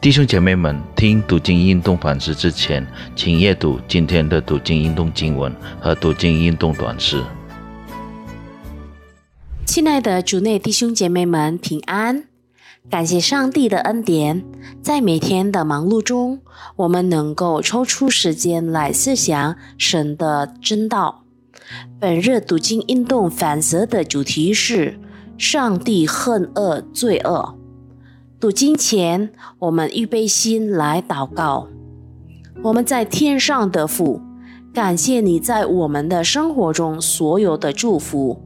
弟兄姐妹们，听读经运动反思之前，请阅读今天的读经运动经文和读经运动短诗。亲爱的主内弟兄姐妹们，平安！感谢上帝的恩典，在每天的忙碌中，我们能够抽出时间来思想神的真道。本日读经运动反思的主题是：上帝恨恶罪恶。读经前，我们预备心来祷告。我们在天上的父，感谢你在我们的生活中所有的祝福。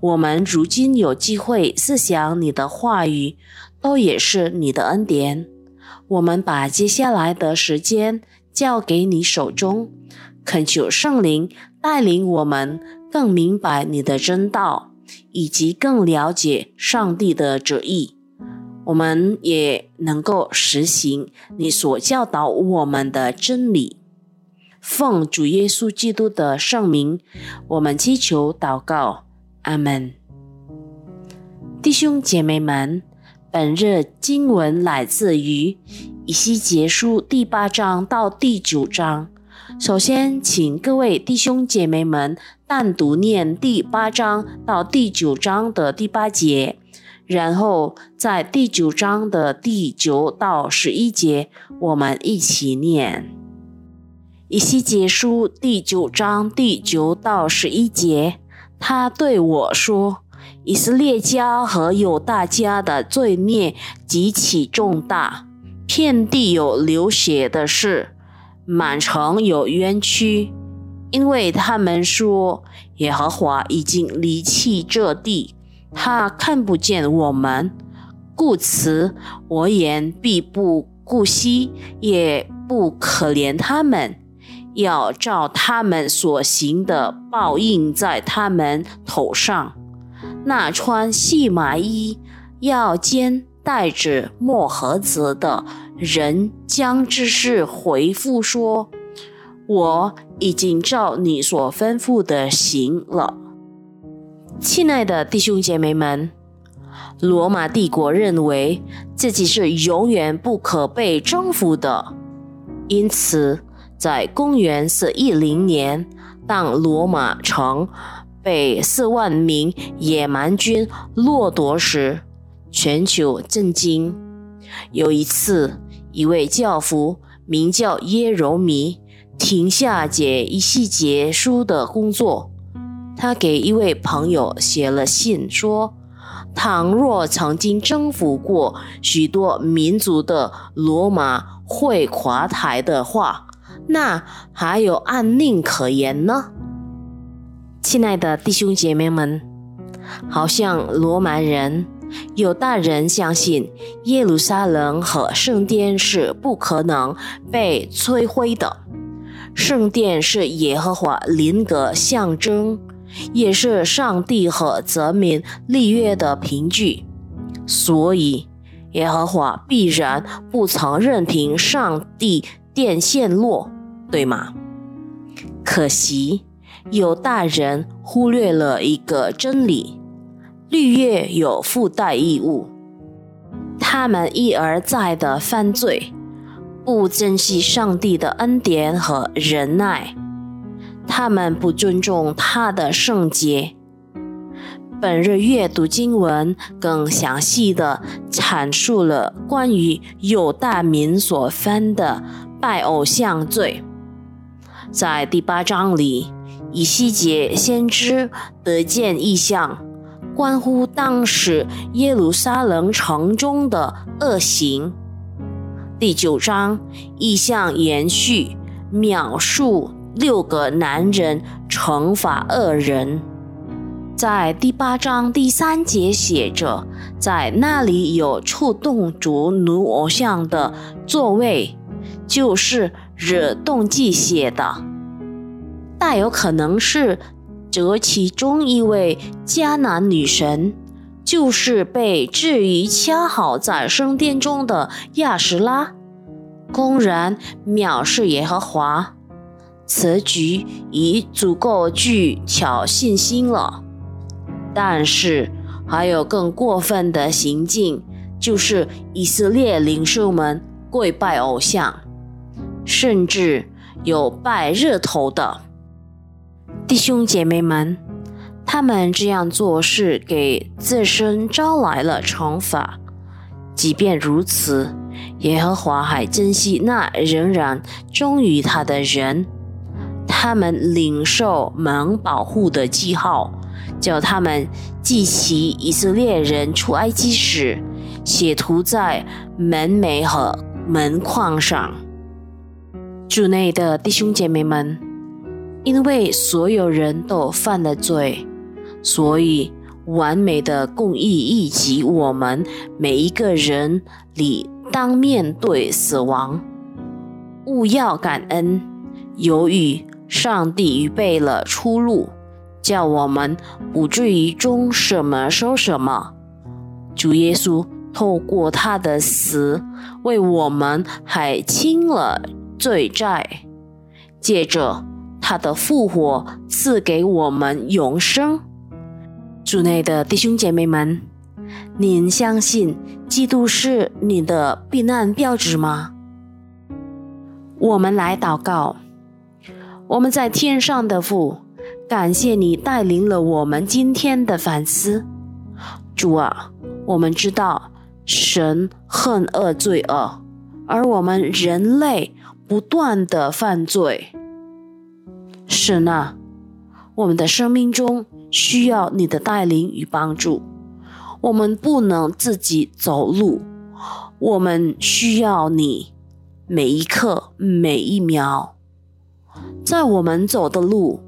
我们如今有机会思想你的话语，都也是你的恩典。我们把接下来的时间交给你手中，恳求圣灵带领我们更明白你的真道，以及更了解上帝的旨意。我们也能够实行你所教导我们的真理。奉主耶稣基督的圣名，我们祈求祷告，阿门。弟兄姐妹们，本日经文来自于以西结书第八章到第九章。首先，请各位弟兄姐妹们单独念第八章到第九章的第八节。然后在第九章的第九到十一节，我们一起念。以西结书第九章第九到十一节，他对我说：“以色列家和犹大家的罪孽极其重大，遍地有流血的事，满城有冤屈，因为他们说耶和华已经离弃这地。”他看不见我们，故此我言必不顾惜，也不可怜他们，要照他们所行的报应在他们头上。那穿细麻衣、要肩带着墨盒子的人，将之事回复说：“我已经照你所吩咐的行了。”亲爱的弟兄姐妹们，罗马帝国认为自己是永远不可被征服的，因此在公元四一零年，当罗马城被四万名野蛮军掠夺时，全球震惊。有一次，一位教父名叫耶柔米，停下解一细节书的工作。他给一位朋友写了信，说：“倘若曾经征服过许多民族的罗马会垮台的话，那还有安宁可言呢？”亲爱的弟兄姐妹们，好像罗马人、有大人相信耶路撒冷和圣殿是不可能被摧毁的，圣殿是耶和华灵格象征。也是上帝和泽民立约的凭据，所以耶和华必然不曾任凭上帝殿陷落，对吗？可惜有大人忽略了一个真理：立约有附带义务，他们一而再的犯罪，不珍惜上帝的恩典和仁爱。他们不尊重他的圣洁。本日阅读经文更详细的阐述了关于犹大民所犯的拜偶像罪。在第八章里，以西结先知得见异象，关乎当时耶路撒冷城中的恶行。第九章异象延续，描述。六个男人惩罚恶人，在第八章第三节写着，在那里有触动主奴偶像的座位，就是惹动祭写的，大有可能是这其中一位迦南女神，就是被置于恰好在圣殿中的亚什拉，公然藐视耶和华。此举已足够具挑信心了，但是还有更过分的行径，就是以色列领袖们跪拜偶像，甚至有拜日头的弟兄姐妹们。他们这样做是给自身招来了惩罚。即便如此，耶和华还珍惜那仍然忠于他的人。他们领受蒙保护的记号，叫他们记起以色列人出埃及时，写涂在门楣和门框上。主内的弟兄姐妹们，因为所有人都犯了罪。所以，完美的公义以及我们每一个人理当面对死亡，勿要感恩，由于上帝预备了出路，叫我们不至于终什么收什么。主耶稣透过他的死，为我们还清了罪债，借着他的复活，赐给我们永生。主内的弟兄姐妹们，您相信基督是你的避难标志吗？我们来祷告。我们在天上的父，感谢你带领了我们今天的反思。主啊，我们知道神恨恶罪恶，而我们人类不断的犯罪。神啊，我们的生命中。需要你的带领与帮助，我们不能自己走路，我们需要你每一刻每一秒，在我们走的路，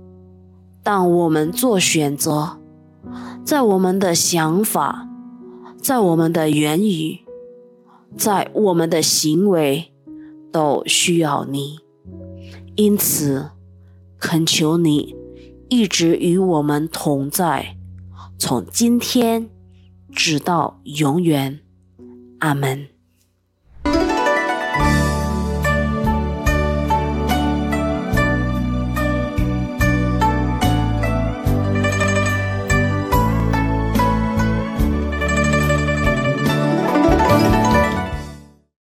当我们做选择，在我们的想法，在我们的言语，在我们的行为，都需要你，因此恳求你。一直与我们同在，从今天直到永远，阿门。